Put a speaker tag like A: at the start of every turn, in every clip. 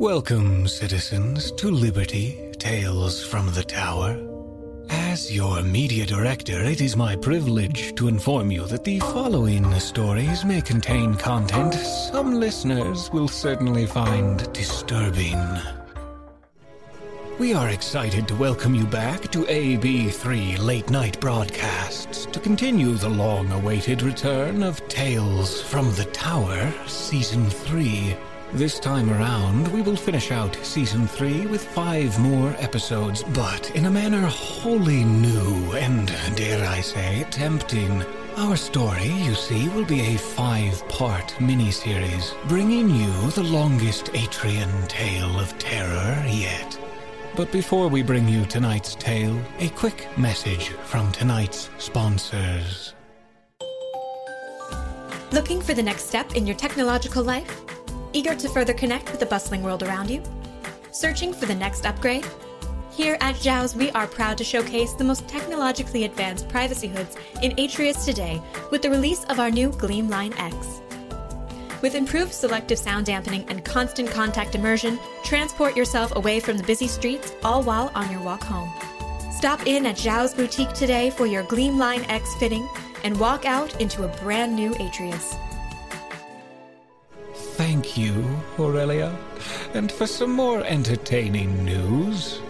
A: Welcome, citizens, to Liberty Tales from the Tower. As your media director, it is my privilege to inform you that the following stories may contain content some listeners will certainly find disturbing. We are excited to welcome you back to AB3 Late Night Broadcasts to continue the long awaited return of Tales from the Tower Season 3. This time around, we will finish out Season 3 with five more episodes, but in a manner wholly new and, dare I say, tempting. Our story, you see, will be a five part miniseries, bringing you the longest Atrian tale of terror yet. But before we bring you tonight's tale, a quick message from tonight's sponsors.
B: Looking for the next step in your technological life? Eager to further connect with the bustling world around you? Searching for the next upgrade? Here at Zhao's, we are proud to showcase the most technologically advanced privacy hoods in Atrius today with the release of our new Gleam Line X. With improved selective sound dampening and constant contact immersion, transport yourself away from the busy streets, all while on your walk home. Stop in at Zhao's Boutique today for your Gleam Line X fitting and walk out into a brand new Atrius.
A: Thank you, Aurelia. And for some more entertaining news,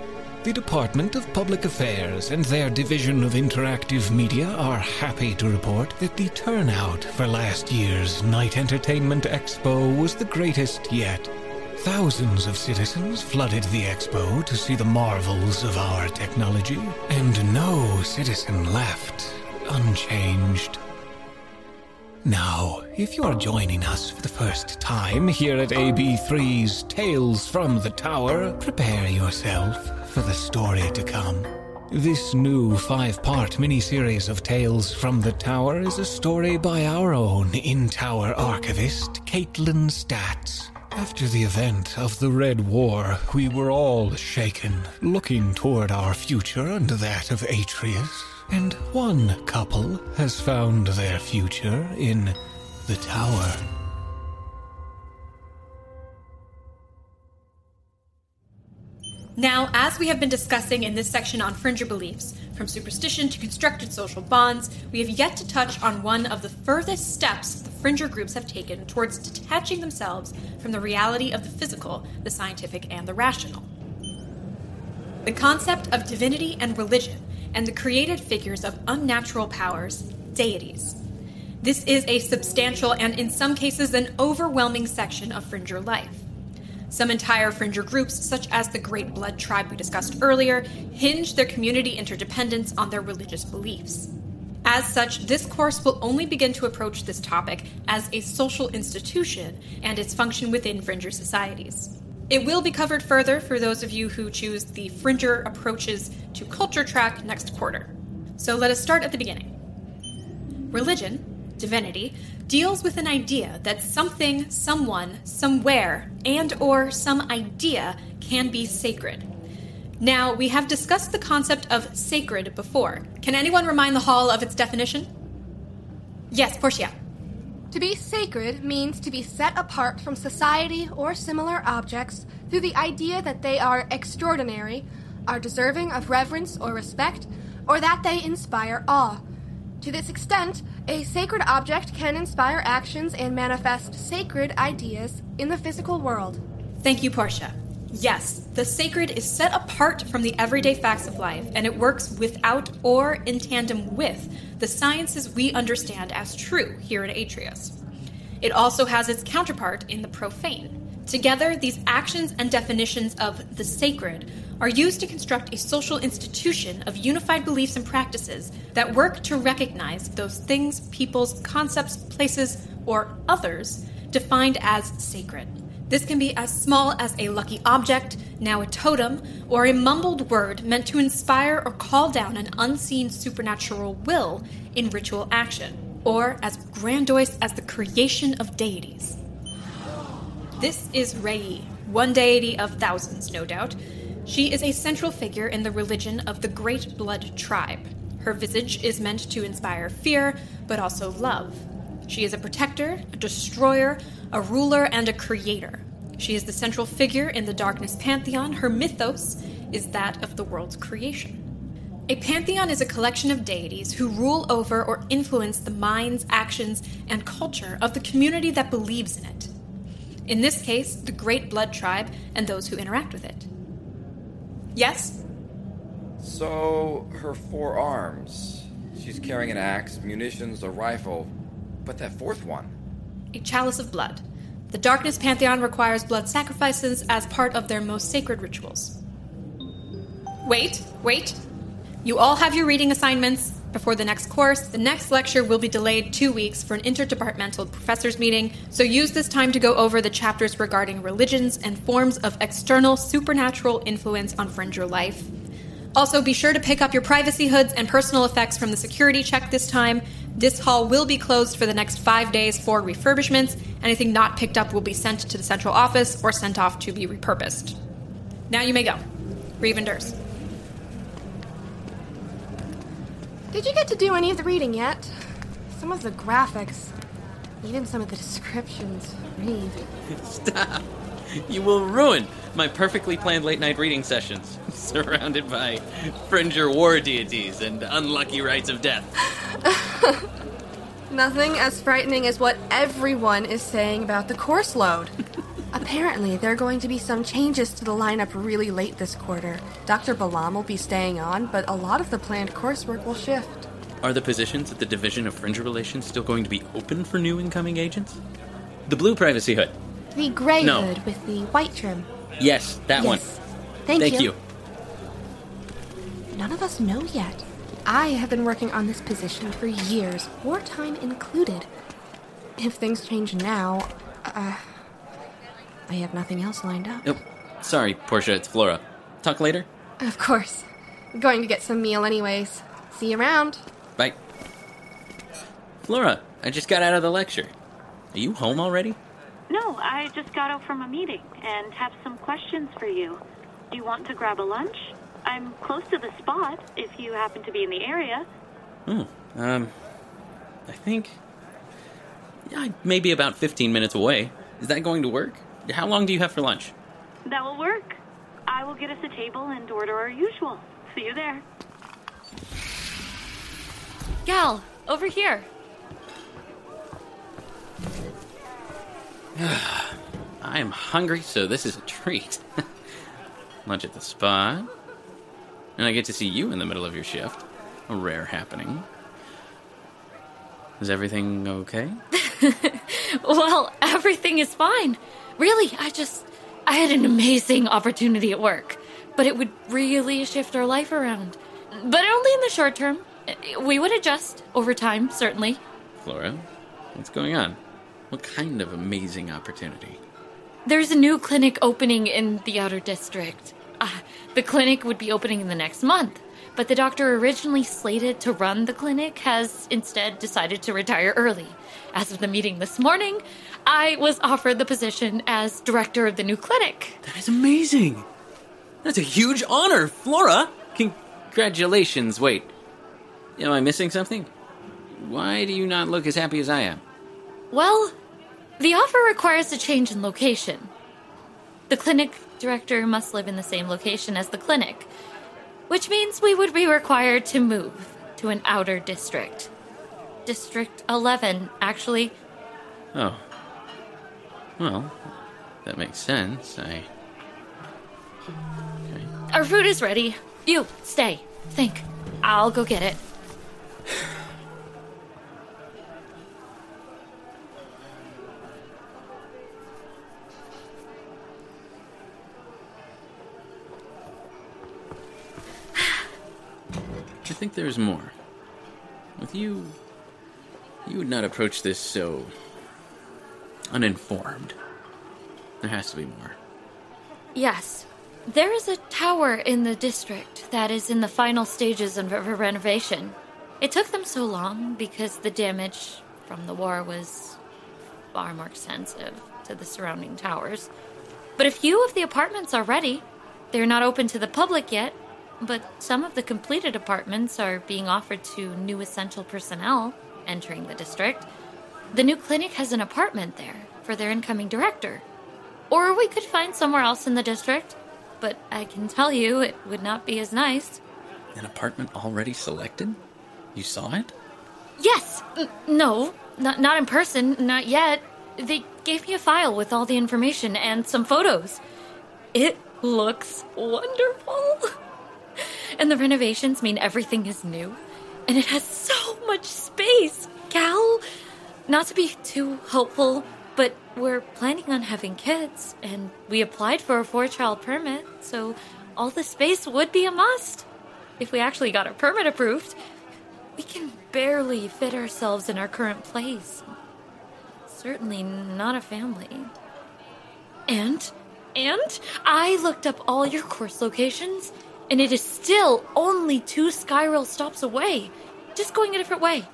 A: the Department of Public Affairs and their Division of Interactive Media are happy to report that the turnout for last year's Night Entertainment Expo was the greatest yet. Thousands of citizens flooded the expo to see the marvels of our technology, and no citizen left unchanged. Now, if you're joining us for the first time here at AB3's Tales from the Tower, prepare yourself for the story to come. This new five part miniseries of Tales from the Tower is a story by our own in tower archivist, Kaitlin Statz. After the event of the Red War, we were all shaken, looking toward our future and that of Atrius. And one couple has found their future in the tower.
B: Now, as we have been discussing in this section on Fringer beliefs, from superstition to constructed social bonds, we have yet to touch on one of the furthest steps the Fringer groups have taken towards detaching themselves from the reality of the physical, the scientific, and the rational. The concept of divinity and religion, and the created figures of unnatural powers, deities. This is a substantial and, in some cases, an overwhelming section of Fringer life. Some entire Fringer groups, such as the Great Blood Tribe we discussed earlier, hinge their community interdependence on their religious beliefs. As such, this course will only begin to approach this topic as a social institution and its function within Fringer societies. It will be covered further for those of you who choose the Fringer approaches to culture track next quarter. So let us start at the beginning. Religion, divinity, deals with an idea that something, someone, somewhere, and or some idea can be sacred. Now, we have discussed the concept of sacred before. Can anyone remind the hall of its definition? Yes, Porcia.
C: To be sacred means to be set apart from society or similar objects through the idea that they are extraordinary, are deserving of reverence or respect, or that they inspire awe. To this extent, a sacred object can inspire actions and manifest sacred ideas in the physical world.
B: Thank you, Porcia. Yes, the sacred is set apart from the everyday facts of life, and it works without or in tandem with the sciences we understand as true here in Atrius. It also has its counterpart in the profane. Together, these actions and definitions of the sacred are used to construct a social institution of unified beliefs and practices that work to recognize those things, peoples, concepts, places, or others defined as sacred. This can be as small as a lucky object, now a totem, or a mumbled word meant to inspire or call down an unseen supernatural will in ritual action, or as grandiose as the creation of deities. This is Rei, one deity of thousands, no doubt. She is a central figure in the religion of the Great Blood Tribe. Her visage is meant to inspire fear, but also love. She is a protector, a destroyer, a ruler, and a creator. She is the central figure in the Darkness pantheon. Her mythos is that of the world's creation. A pantheon is a collection of deities who rule over or influence the minds, actions, and culture of the community that believes in it. In this case, the Great Blood Tribe and those who interact with it. Yes?
D: So, her four arms. She's carrying an axe, munitions, a rifle. But that fourth one?
B: A chalice of blood. The Darkness Pantheon requires blood sacrifices as part of their most sacred rituals. Wait, wait. You all have your reading assignments before the next course. The next lecture will be delayed two weeks for an interdepartmental professors meeting, so use this time to go over the chapters regarding religions and forms of external supernatural influence on Fringer life. Also, be sure to pick up your privacy hoods and personal effects from the security check this time. This hall will be closed for the next five days for refurbishments. Anything not picked up will be sent to the central office or sent off to be repurposed. Now you may go. Revenders.
C: Did you get to do any of the reading yet? Some of the graphics, even some of the descriptions, read.
E: Stop! You will ruin my perfectly planned late night reading sessions, surrounded by Fringer war deities and unlucky rites of death.
C: Nothing as frightening as what everyone is saying about the course load. Apparently, there are going to be some changes to the lineup really late this quarter. Dr. Balam will be staying on, but a lot of the planned coursework will shift.
E: Are the positions at the Division of Fringer Relations still going to be open for new incoming agents? The blue privacy hood.
C: The gray
E: No.
C: hood with the white trim.
E: Yes, that one.
C: yes. Thank,
E: Thank you.
C: None of us know yet. I have been working on this position for years, wartime included. If things change now, uh, I have nothing else lined up.
E: Oh, sorry, Porcia, it's Flora. Talk later?
C: Of course. Going to get some meal anyways. See you around.
E: Bye. Flora, I just got out of the lecture. Are you home already?
F: No, I just got out from a meeting and have some questions for you. Do you want to grab a lunch? I'm close to the spot if you happen to be in the area.
E: Oh, um, I think. Yeah, maybe about 15 minutes away. Is that going to work? How long do you have for lunch?
F: That will work. I will get us a table and order our usual. See you there.
G: Gal, over here.
E: I am hungry, so this is a treat. Lunch at the spa. And I get to see you in the middle of your shift. A rare happening. Is everything okay?
G: Well, everything is fine. Really, I just. I had an amazing opportunity at work, but it would really shift our life around. But only in the short term. We would adjust over time, certainly.
E: Flora, what's going on? What kind of amazing opportunity?
G: There's a new clinic opening in the outer district. Uh, the clinic would be opening in the next month, but the doctor originally slated to run the clinic has instead decided to retire early. As of the meeting this morning, I was offered the position as director of the new clinic.
E: That is amazing! That's a huge honor, Flora! Congratulations. Wait, am I missing something? Why do you not look as happy as I am?
G: Well, the offer requires a change in location. The clinic director must live in the same location as the clinic, which means we would be required to move to an outer district. District 11, actually.
E: Oh. Well, that makes sense. I.
G: Our food is ready. You, stay. Think. I'll go get it.
E: Think there's more. With you, you would not approach this so uninformed. There has to be more.
G: Yes. There is a tower in the district that is in the final stages of renovation. It took them so long because the damage from the war was far more extensive to the surrounding towers. But a few of the apartments are ready. They're not open to the public yet, but some of the completed apartments are being offered to new essential personnel entering the district. The new clinic has an apartment there for their incoming director. Or we could find somewhere else in the district. But I can tell you, it would not be as nice.
E: An apartment already selected? You saw it?
G: Yes! N- no, not, not in person, not yet. They gave me a file with all the information and some photos. It looks wonderful. And the renovations mean everything is new. And it has so much space, Gal. Not to be too hopeful, but we're planning on having kids, and we applied for a four child permit, so all the space would be a must. If we actually got our permit approved, we can barely fit ourselves in our current place. Certainly not a family. And, and, I looked up all your course locations, and it is still only two Skyrail stops away, just going a different way.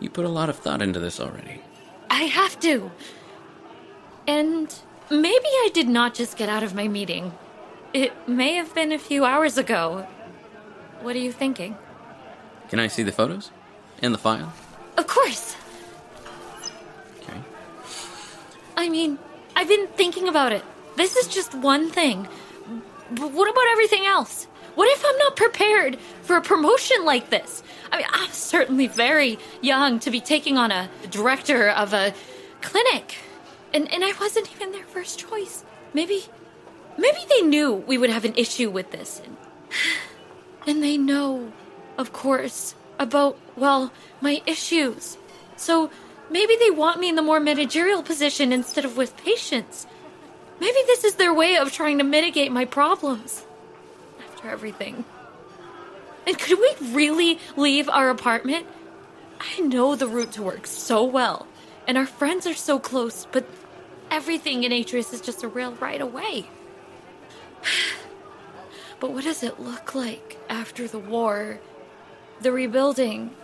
E: You put a lot of thought into this already.
G: I have to. And maybe I did not just get out of my meeting. It may have been a few hours ago. What are you thinking?
E: Can I see the photos? And the file?
G: Of course.
E: Okay.
G: I mean, I've been thinking about it. This is just one thing. But what about everything else? What if I'm not prepared for a promotion like this? I mean, I'm certainly very young to be taking on a director of a clinic. And and I wasn't even their first choice. Maybe maybe they knew we would have an issue with this. And, and they know, of course, about well, my issues. So maybe they want me in the more managerial position instead of with patients. Maybe this is their way of trying to mitigate my problems. After everything. And could we really leave our apartment? I know the route to work so well, and our friends are so close, but everything in Atrius is just a rail right away. But what does it look like after the war? The rebuilding?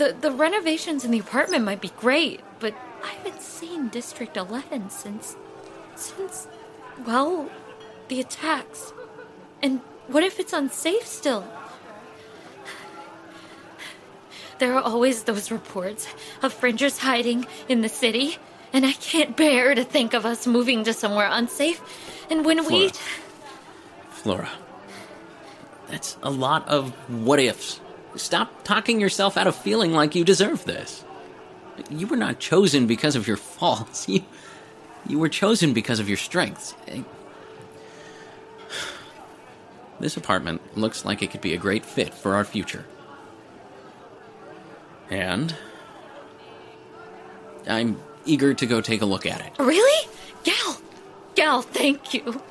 G: The, the renovations in the apartment might be great, but I haven't seen District 11 since. since. well, the attacks. And what if it's unsafe still? There are always those reports of fringers hiding in the city, and I can't bear to think of us moving to somewhere unsafe. And when we.
E: Flora. Flora. That's a lot of what ifs. Stop talking yourself out of feeling like you deserve this. You were not chosen because of your faults. You, you were chosen because of your strengths. Eh, this apartment looks like it could be a great fit for our future. And I'm eager to go take a look at it.
G: Really? Gal! Gal, thank you.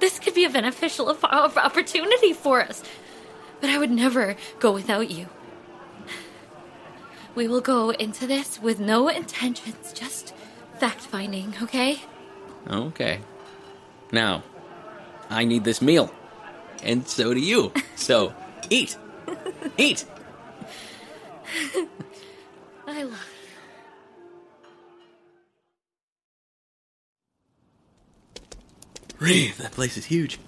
G: This could be a beneficial op- op- opportunity for us. But I would never go without you. We will go into this with no intentions, just fact finding, okay?
E: Okay. Now, I need this meal. And so do you. So, eat. Eat.
G: I love
E: Reeve, that place is huge.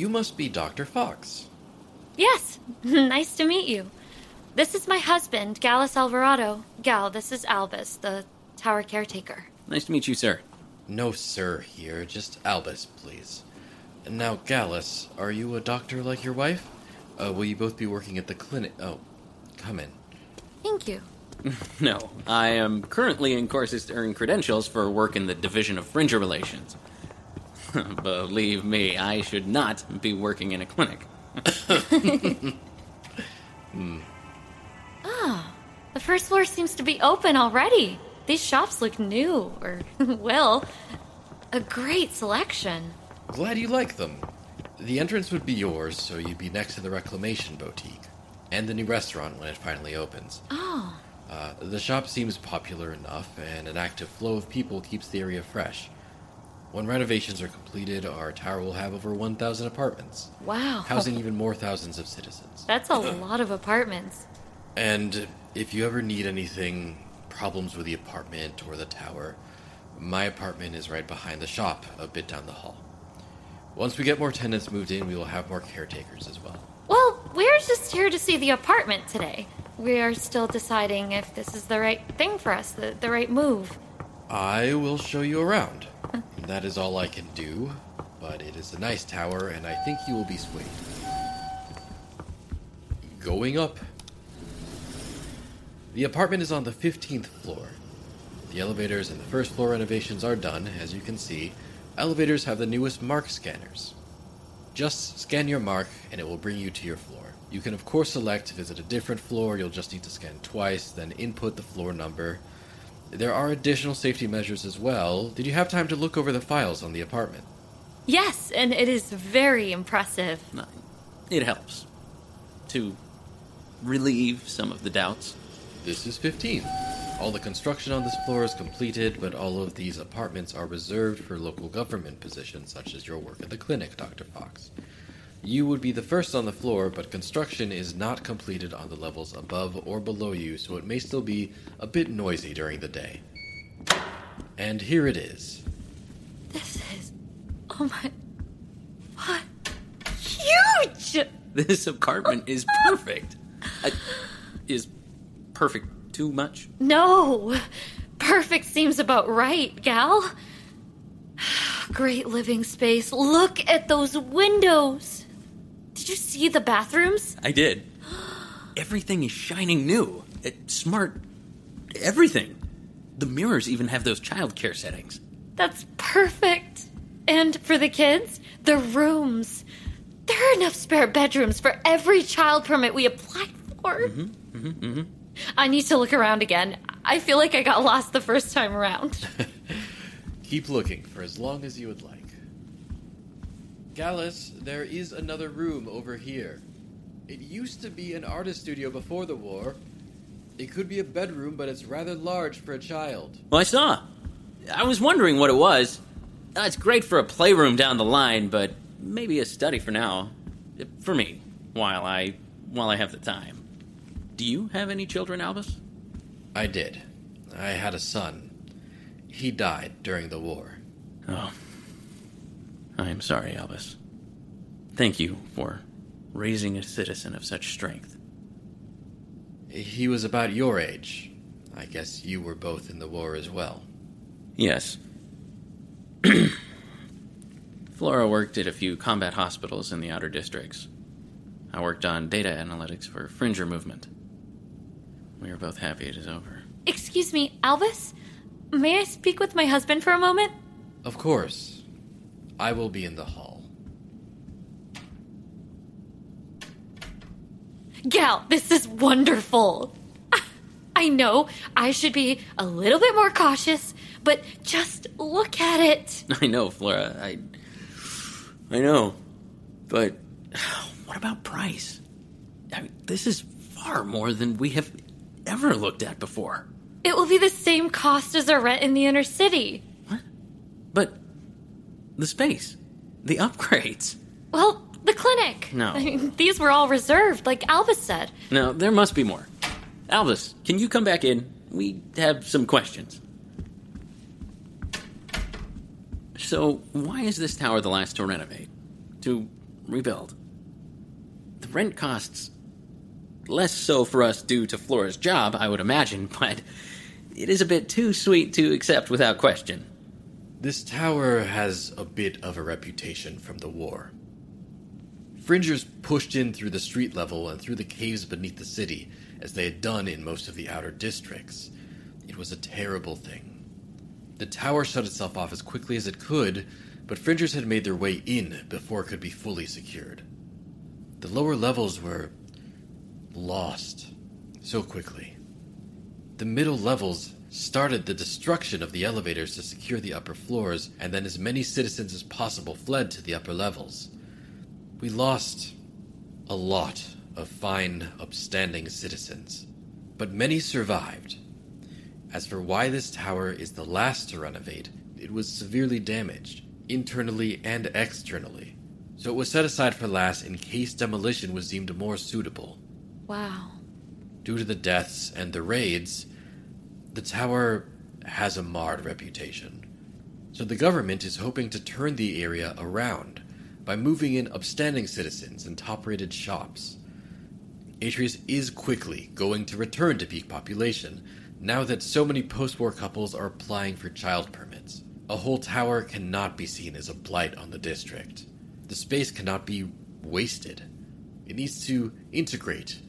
H: You must be Dr. Fox.
G: Yes, nice to meet you. This is my husband, Gallus Alvarado. Gal, this is Albus, the tower caretaker.
E: Nice to meet you, sir.
H: No, sir, here. Just Albus, please. Now, Gallus, are you a doctor like your wife? Uh, will you both be working at the clinic? Oh, come in.
G: Thank you.
E: No, I am currently in courses to earn credentials for work in the Division of Fringer Relations. Believe me, I should not be working in a clinic.
G: Ah, The first floor seems to be open already. These shops look new, or, well, a great selection.
H: Glad you like them. The entrance would be yours, so you'd be next to the Reclamation Boutique and the new restaurant when it finally opens.
G: Oh,
H: Uh, the shop seems popular enough, and an active flow of people keeps the area fresh. When renovations are completed, our tower will have over 1,000 apartments,
G: wow.
H: housing even more thousands of citizens.
G: That's a lot of apartments.
H: And if you ever need anything, problems with the apartment or the tower, my apartment is right behind the shop, a bit down the hall. Once we get more tenants moved in, we will have more caretakers as well.
G: Well, we're just here to see the apartment today. We are still deciding if this is the right thing for us, the, the right move.
H: I will show you around. that is all I can do, but it is a nice tower, and I think you will be swayed. Going up. The apartment is on the 15th floor. The elevators and the first floor renovations are done, as you can see. Elevators have the newest mark scanners. Just scan your mark, and it will bring you to your floor. You can, of course, select to visit a different floor. You'll just need to scan twice, then input the floor number. There are additional safety measures as well. Did you have time to look over the files on the apartment?
G: Yes, and it is very impressive.
E: It helps to relieve some of the doubts.
H: This is 15. All the construction on this floor is completed, but all of these apartments are reserved for local government positions, such as your work at the clinic, Dr. Fox. You would be the first on the floor, but construction is not completed on the levels above or below you, so it may still be a bit noisy during the day. And here it is.
G: This is. Oh my. What? Huge!
E: This apartment is perfect. I, is perfect too much?
G: No! Perfect seems about right, gal. Great living space. Look at those windows. Did you see the bathrooms?
E: I did. Everything is shining new. It, smart. Everything. The mirrors even have those childcare settings.
G: That's perfect. And for the kids, the rooms. There are enough spare bedrooms for every child permit we applied for. Mm-hmm. Mm-hmm. Mm-hmm. I need to look around again. I feel like I got lost the first time around.
H: Keep looking for as long as you would like. Gallus, there is another room over here. It used to be an artist studio before the war. It could be a bedroom, but it's rather large for a child.
E: Well, I saw. I was wondering what it was. Uh, it's great for a playroom down the line, but maybe a study for now. Uh, For me, while I while I have the time. Do you have any children, Albus?
H: I did. I had a son. He died during the war.
E: Oh. I am sorry, Albus. Thank you for raising a citizen of such strength.
H: He was about your age. I guess you were both in the war as well.
E: Yes. Flora worked at a few combat hospitals in the outer districts. I worked on data analytics for Fringer movement. We are both happy it is over.
G: Excuse me, Albus? May I speak with my husband for a moment?
H: Of course. I will be in the hall.
G: Gal, this is wonderful. I know I should be a little bit more cautious, but just look at it.
E: I know, Flora. I. I know. But what about price? I mean, this is far more than we have ever looked at before.
G: It will be the same cost as our rent in the inner city. What?
E: But the space, the upgrades.
G: Well, the clinic.
E: No.
G: I mean, these were all reserved, like Albus said.
E: No, there must be more. Albus, can you come back in? We have some questions. So, why is this tower the last to renovate? To rebuild? The rent costs less so for us due to Flora's job, I would imagine, but it is a bit too sweet to accept without question.
H: This tower has a bit of a reputation from the war. Fringers pushed in through the street level and through the caves beneath the city, as they had done in most of the outer districts. It was a terrible thing. The tower shut itself off as quickly as it could, but Fringers had made their way in before it could be fully secured. The lower levels were lost so quickly. The middle levels started the destruction of the elevators to secure the upper floors, and then as many citizens as possible fled to the upper levels. We lost a lot of fine, upstanding citizens, but many survived. As for why this tower is the last to renovate, it was severely damaged, internally and externally. So it was set aside for last in case demolition was deemed more suitable.
G: Wow.
H: Due to the deaths and the raids, the tower has a marred reputation. So the government is hoping to turn the area around. by moving in upstanding citizens and top rated shops. Atrius is quickly going to return to peak population now that so many post war couples are applying for child permits. A whole tower cannot be seen as a blight on the district. The space cannot be wasted. It needs to integrate,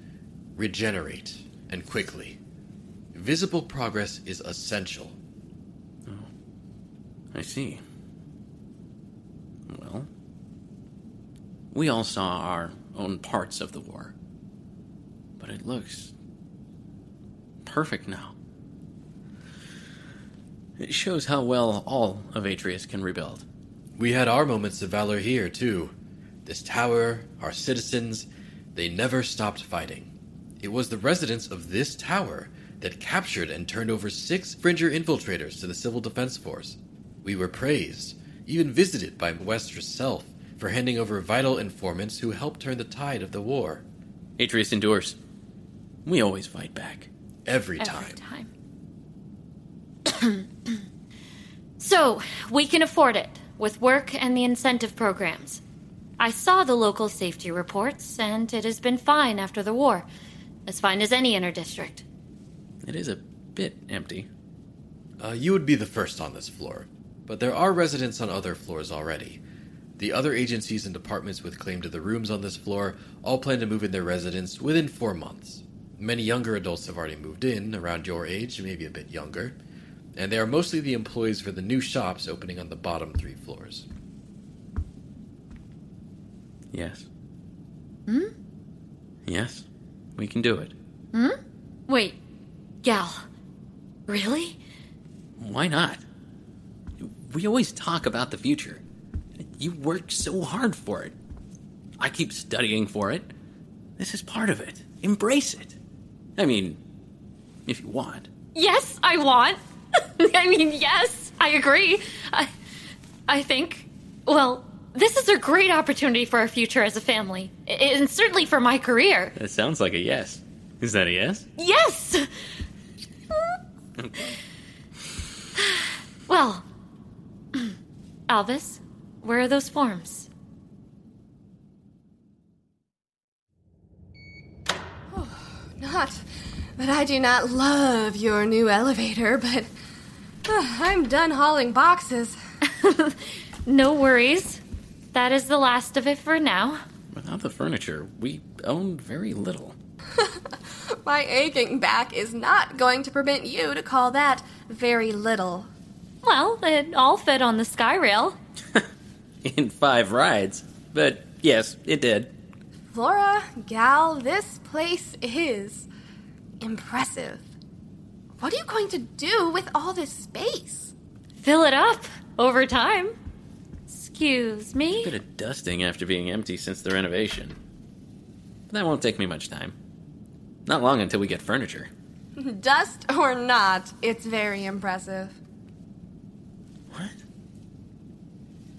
H: regenerate, and quickly. Visible progress is essential.
E: Oh, I see. Well, we all saw our own parts of the war. But it looks perfect now. It shows how well all of Atrius can rebuild.
H: We had our moments of valor here, too. This tower, our citizens, they never stopped fighting. It was the residents of this tower that captured and turned over six Fringer infiltrators to the Civil Defense Force. We were praised, even visited by West herself, for handing over vital informants who helped turn the tide of the war.
E: Atrius endures. We always fight back.
H: Every time.
G: Every time. so, we can afford it with work and the incentive programs. I saw the local safety reports, and it has been fine after the war. As fine as any inner district.
E: It is a bit empty.
H: Uh, you would be the first on this floor, but there are residents on other floors already. The other agencies and departments with claim to the rooms on this floor all plan to move in their residents within four months. Many younger adults have already moved in, around your age, maybe a bit younger, and they are mostly the employees for the new shops opening on the bottom three floors.
E: Yes.
G: Hmm?
E: Yes. We can do it.
G: Hmm? Wait, Gal. Really?
E: Why not? We always talk about the future. You worked so hard for it. I keep studying for it. This is part of it. Embrace it. I mean, if you want.
G: Yes, I want. I mean, yes, I agree. I, I think, well, this is a great opportunity for our future as a family, and certainly for my career.
E: That sounds like a yes. Is that a yes?
G: Yes! Well, Albus, where are those forms?
C: Not that I do not love your new elevator, but uh, I'm done hauling boxes.
G: no worries. That is the last of it for now.
E: Without the furniture, we own very little.
C: My aching back is not going to permit you to call that very little.
G: Well, it all fit on the sky rail.
E: In five rides. But yes, it did.
C: Flora, Gal, this place is impressive. What are you going to do with all this space?
G: Fill it up over time. Excuse me?
E: A bit of dusting after being empty since the renovation. But that won't take me much time. Not long until we get furniture.
C: Dust or not, it's very impressive.
E: What?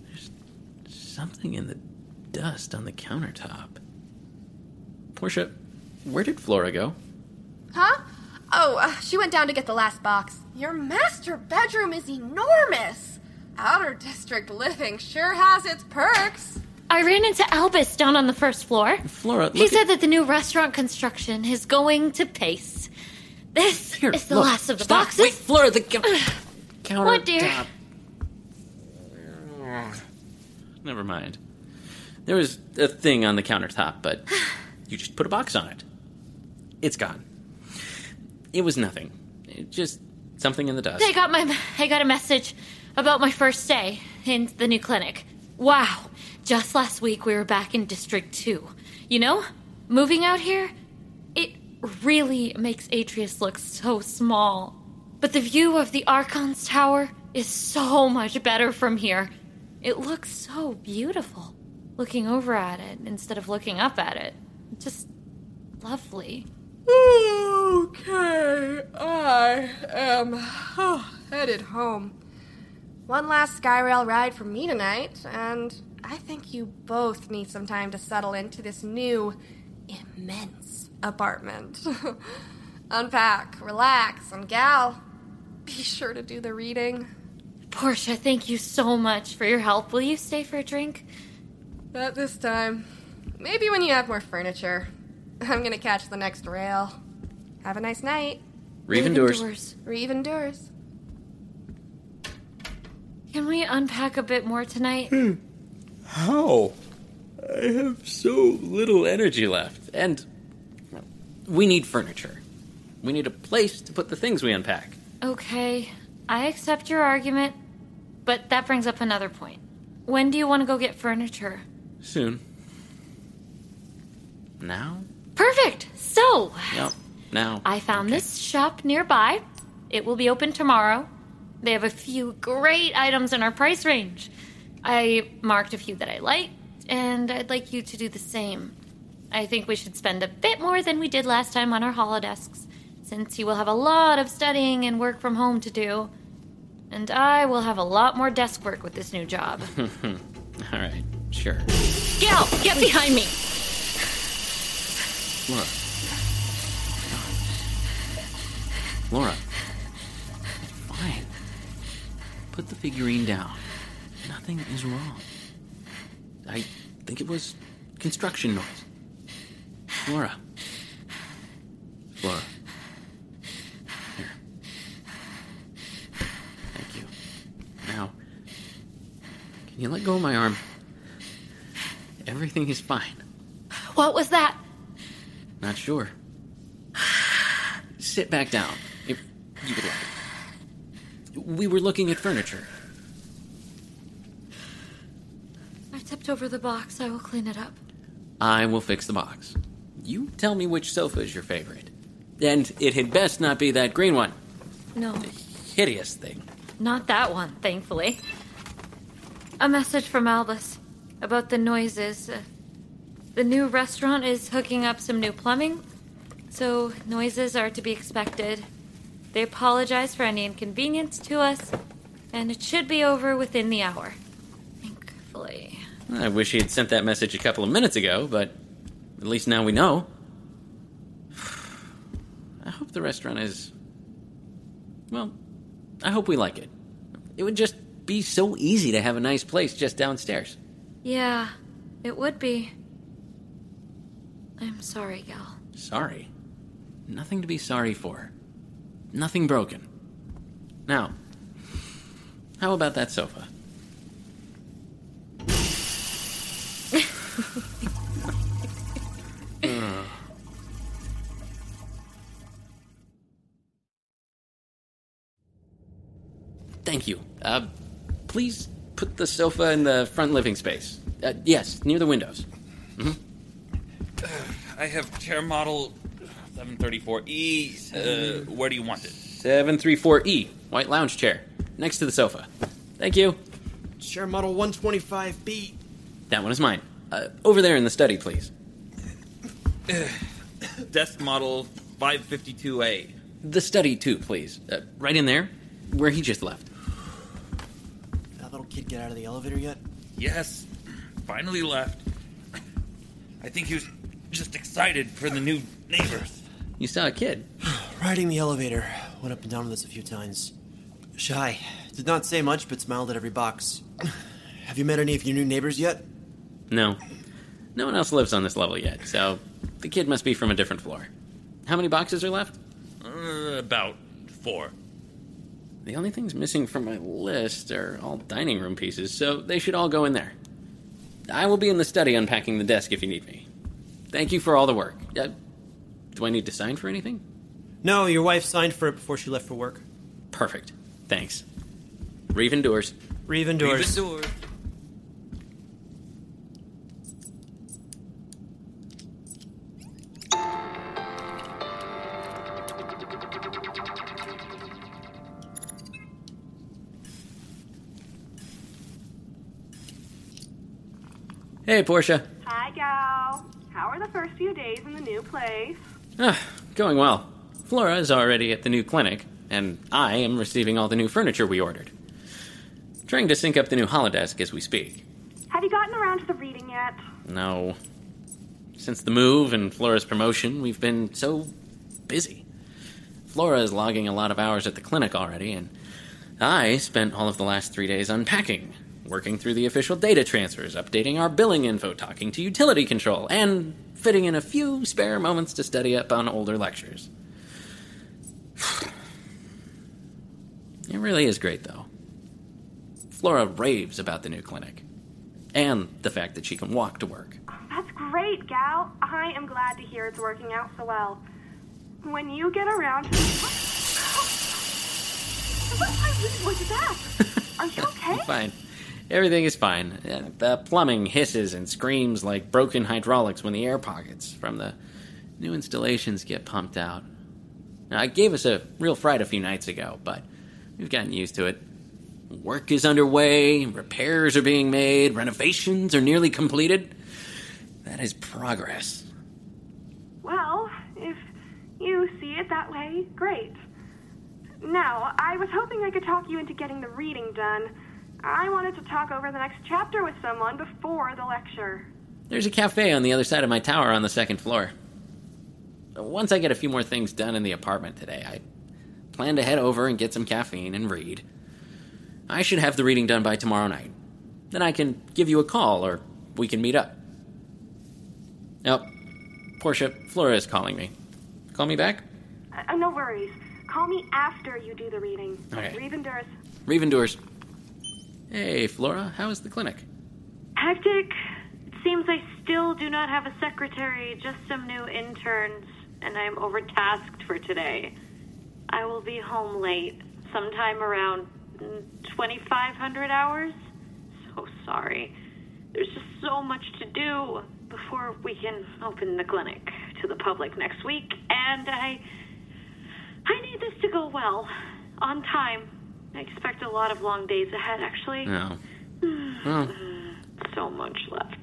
E: There's something in the dust on the countertop. Porcia, where did Flora go?
C: Huh? Oh, uh, she went down to get the last box. Your master bedroom is enormous. Outer district living sure has its perks.
G: I ran into Albus down on the first floor.
E: Flora,
G: He
E: look
G: said
E: at-
G: that the new restaurant construction is going to pace. This
E: Here,
G: is the
E: look,
G: last of the
E: stop.
G: boxes.
E: Wait, Flora, the cou- countertop.
G: What, dear?
E: Never mind. There was a thing on the countertop, but you just put a box on it. It's gone. It was nothing. It just something in the dust.
G: I got my I got a message about my first day in the new clinic. Wow. Just last week we were back in District 2. You know, moving out here, it really makes Atrius look so small. But the view of the Archon's tower is so much better from here. It looks so beautiful looking over at it instead of looking up at it. Just lovely.
C: Okay, I am headed home. One last Skyrail ride for me tonight, and I think you both need some time to settle into this new, immense apartment. Unpack, relax, and gal, be sure to do the reading.
G: Porcia, thank you so much for your help. Will you stay for a drink?
C: Not this time. Maybe when you have more furniture. I'm gonna catch the next rail. Have a nice night.
E: Reeve endures.
C: Reeve endures.
G: Can we unpack a bit more tonight?
E: How? I have so little energy left. And we need furniture. We need a place to put the things we unpack.
G: Okay, I accept your argument, but that brings up another point. When do you want to go get furniture?
E: Soon. Now?
G: Perfect! So,
E: Yep. Now.
G: I found this shop nearby. It will be open tomorrow. They have a few great items in our price range. I marked a few that I liked, and I'd like you to do the same. I think we should spend a bit more than we did last time on our holodesks, since you will have a lot of studying and work from home to do. And I will have a lot more desk work with this new job.
E: All right. Sure.
G: Gil, get behind me!
E: Laura. Laura. Fine. Put the figurine down. Nothing is wrong. I think it was construction noise. Laura. Laura. Here. Thank you. Now, can you let go of my arm? Everything is fine.
G: What was that?
E: Not sure. Sit back down, if you would like. We were looking at furniture.
G: I tipped over the box. I will clean it up.
E: I will fix the box. You tell me which sofa is your favorite. And it had best not be that green one.
G: No,
E: Hideous thing.
G: not that one, thankfully. A message from Albus about the noises. Uh, the new restaurant is hooking up some new plumbing, so noises are to be expected. They apologize for any inconvenience to us, and it should be over within the hour. Thankfully.
E: I wish he had sent that message a couple of minutes ago, but at least now we know. I hope the restaurant is. Well, I hope we like it. It would just be so easy to have a nice place just downstairs.
G: Yeah, it would be. I'm sorry, Gal.
E: Sorry. Nothing to be sorry for. Nothing broken. Now, how about that sofa? Ugh. Thank you. Uh, please put the sofa in the front living space. Uh, yes, near the windows.
I: I have chair model 734E. Uh, where do you want it?
E: 734E, E, white lounge chair, next to the sofa. Thank you.
J: Chair model 125B.
E: That one is mine. Uh, over there in the study, please.
I: Desk model 552A.
E: The study, too, please. Uh, right in there, where he just left.
J: That little kid get out of the elevator yet?
I: Yes, finally left. I think he was just excited for the new neighbors.
E: You saw a kid.
J: Riding the elevator. Went up and down with us a few times. Shy. Did not say much, but smiled at every box. Have you met any of your new neighbors yet?
E: No. No one else lives on this level yet, so the kid must be from a different floor. How many boxes are left?
I: Uh, about four.
E: The only things missing from my list are all dining room pieces, so they should all go in there. I will be in the study unpacking the desk if you need me. Thank you for all the work. Uh, do I need to sign for anything?
J: No, your wife signed for it before she left for work.
E: Perfect. Thanks. Reeve endures.
J: Reeve endures.
I: Even doors.
E: Hey, Porcia.
K: Hi, Gal. How are the first few days in the new place?
E: Ah, going well. Flora is already at the new clinic, and I am receiving all the new furniture we ordered. Trying to sync up the new holodesk as we speak.
K: Have you gotten around to the reading yet?
E: No. Since the move and Flora's promotion, we've been so busy. Flora is logging a lot of hours at the clinic already, and I spent all of the last three days unpacking. Working through the official data transfers, updating our billing info, talking to utility control, and fitting in a few spare moments to study up on older lectures. It really is great, though. Flora raves about the new clinic, and the fact that she can walk to work.
K: That's great, Gal. I am glad to hear it's working out so well. When you get around. What, what was that? Are you okay?
E: Fine. Everything is fine. The plumbing hisses and screams like broken hydraulics when the air pockets from the new installations get pumped out. Now, it gave us a real fright a few nights ago, but we've gotten used to it. Work is underway, repairs are being made, renovations are nearly completed. That is progress.
K: Well, if you see it that way, great. Now, I was hoping I could talk you into getting the reading done. I wanted to talk over the next chapter with someone before the lecture.
E: There's a cafe on the other side of my tower on the second floor. Once I get a few more things done in the apartment today, I plan to head over and get some caffeine and read. I should have the reading done by tomorrow night. Then I can give you a call or we can meet up. Oh, Porcia, Flora is calling me. Call me back?
K: Uh, no worries. Call me after you do the reading.
E: Okay.
K: Revendurus.
E: Revendours. Hey, Flora, how is the clinic?
F: Hectic. It seems I still do not have a secretary, just some new interns, and I'm overtasked for today. I will be home late, sometime around mm, 2,500 hours. So sorry. There's just so much to do before we can open the clinic to the public next week, and I. I need this to go well, on time. I expect a lot of long days ahead, actually.
E: No. Well,
F: So much left.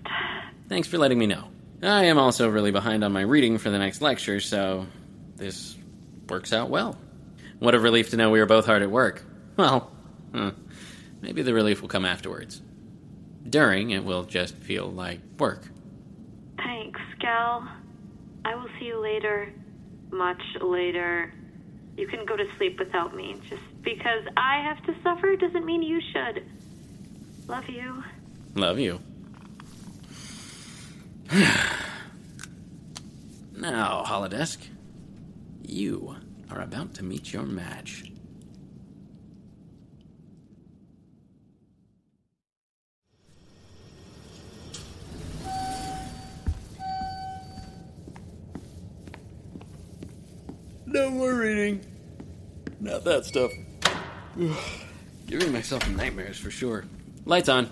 E: thanks for letting me know. I am also really behind on my reading for the next lecture, so this works out well. What a relief to know we were both hard at work. Well, hmm, maybe the relief will come afterwards. During, it will just feel like work.
F: Thanks, Gal. I will see you later. Much later. You can go to sleep without me. Just because I have to suffer doesn't mean you should. Love you.
E: Love you. now, Holodesk, you are about to meet your match. No more reading. Not that stuff. Giving myself nightmares for sure. Lights on.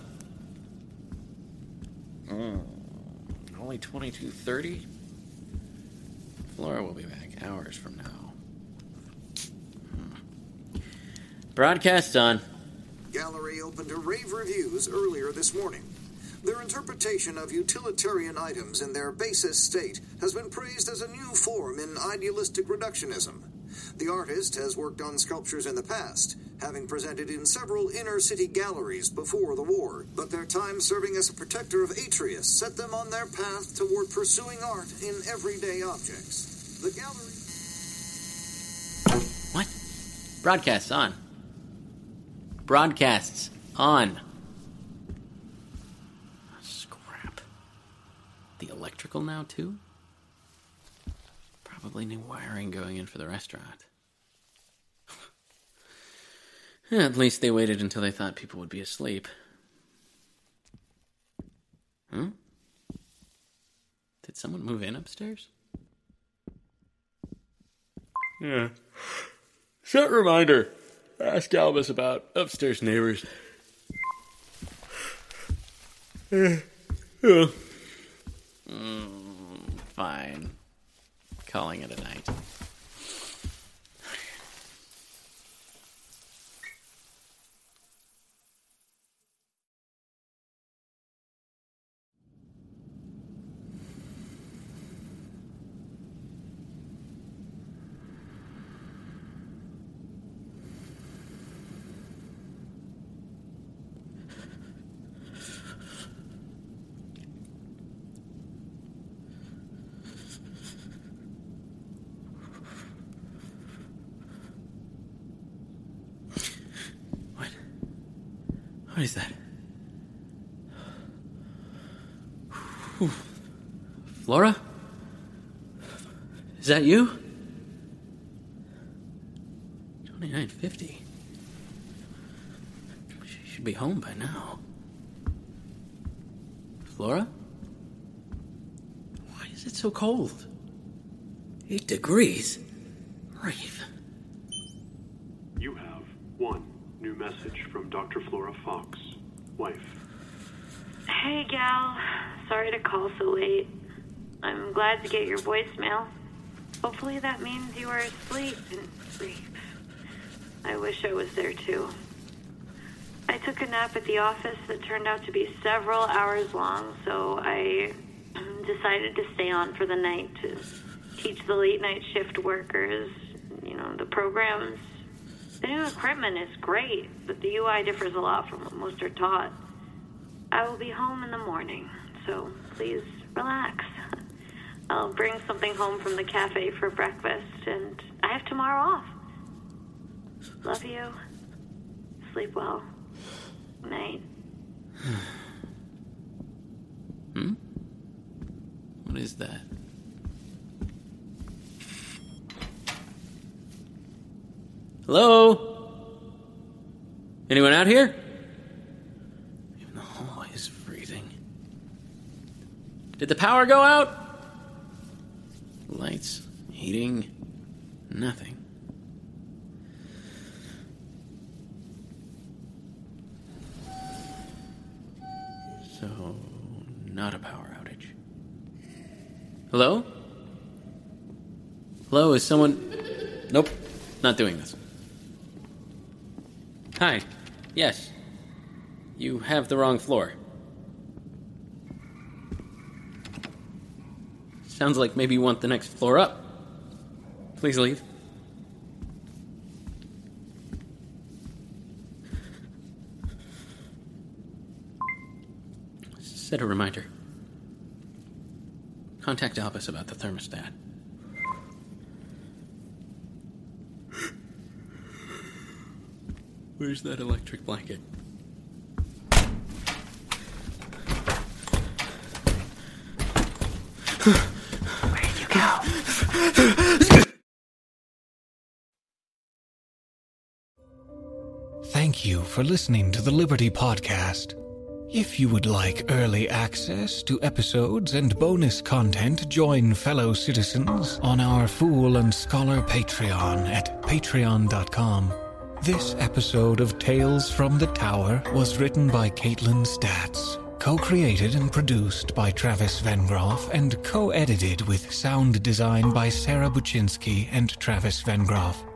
E: Mm, only 22:30. Flora will be back hours from now. Hmm. Broadcast on.
L: Gallery opened to rave reviews earlier this morning. Their interpretation of utilitarian items in their basest state has been praised as a new form in idealistic reductionism. The artist has worked on sculptures in the past, having presented in several inner city galleries before the war, but their time serving as a protector of Atrius set them on their path toward pursuing art in everyday objects. The gallery.
E: What? Broadcasts on. Broadcasts on. Scrap. The electrical now, too? Probably new wiring going in for the restaurant. At least they waited until they thought people would be asleep. Hmm? Did someone move in upstairs? Yeah. Set reminder. Ask Albus about upstairs neighbors. Yeah. Mm, fine. Calling it a night. What is that? Flora? Is that you? 2950. She should be home by now. Flora? Why is it so cold? Eight degrees. Reeve.
M: You have one new message from Dr. Flora Fox, wife.
F: Hey, gal. Sorry to call so late. I'm glad to get your voicemail. Hopefully that means you are asleep and sleep. I wish I was there too. I took a nap at the office that turned out to be several hours long, so I decided to stay on for the night to teach the late night shift workers, you know, the programs. The new equipment is great, but the UI differs a lot from what most are taught. I will be home in the morning, so please relax. I'll bring something home from the cafe for breakfast, and I have tomorrow off. Love you. Sleep well. Night.
E: Hmm? What is that? Hello? Anyone out here? Even the hallway is freezing. Did the power go out? Heating, nothing. So, not a power outage. Hello? Hello, is someone. Nope, not doing this. Hi. Yes. You have the wrong floor. Sounds like maybe you want the next floor up. Please leave. Set a reminder. Contact Albus about the thermostat. Where's that electric blanket?
N: Where'd you go?
A: Thank you for listening to the Liberty Podcast. If you would like early access to episodes and bonus content, join fellow citizens on our Fool and Scholar Patreon at patreon.com. This episode of Tales from the Tower was written by Kaitlin Statz, co-created and produced by Travis Vengroff, and co-edited with sound design by Sarah Buczynski and Travis Vengroff.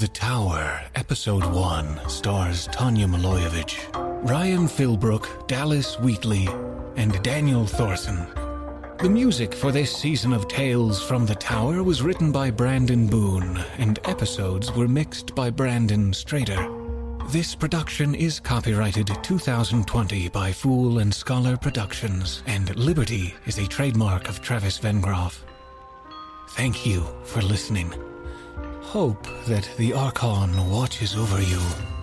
A: The Tower, Episode 1, stars Tanja Milojevic, Ryan Philbrook, Dallas Wheatley, and Daniel Thoreson. The music for this season of Tales from the Tower was written by Brandon Boone, and episodes were mixed by Brandon Strader. This production is copyrighted 2020 by Fool and Scholar Productions, and Liberty is a trademark of Travis Vengroff. Thank you for listening. Hope that the Archon watches over you.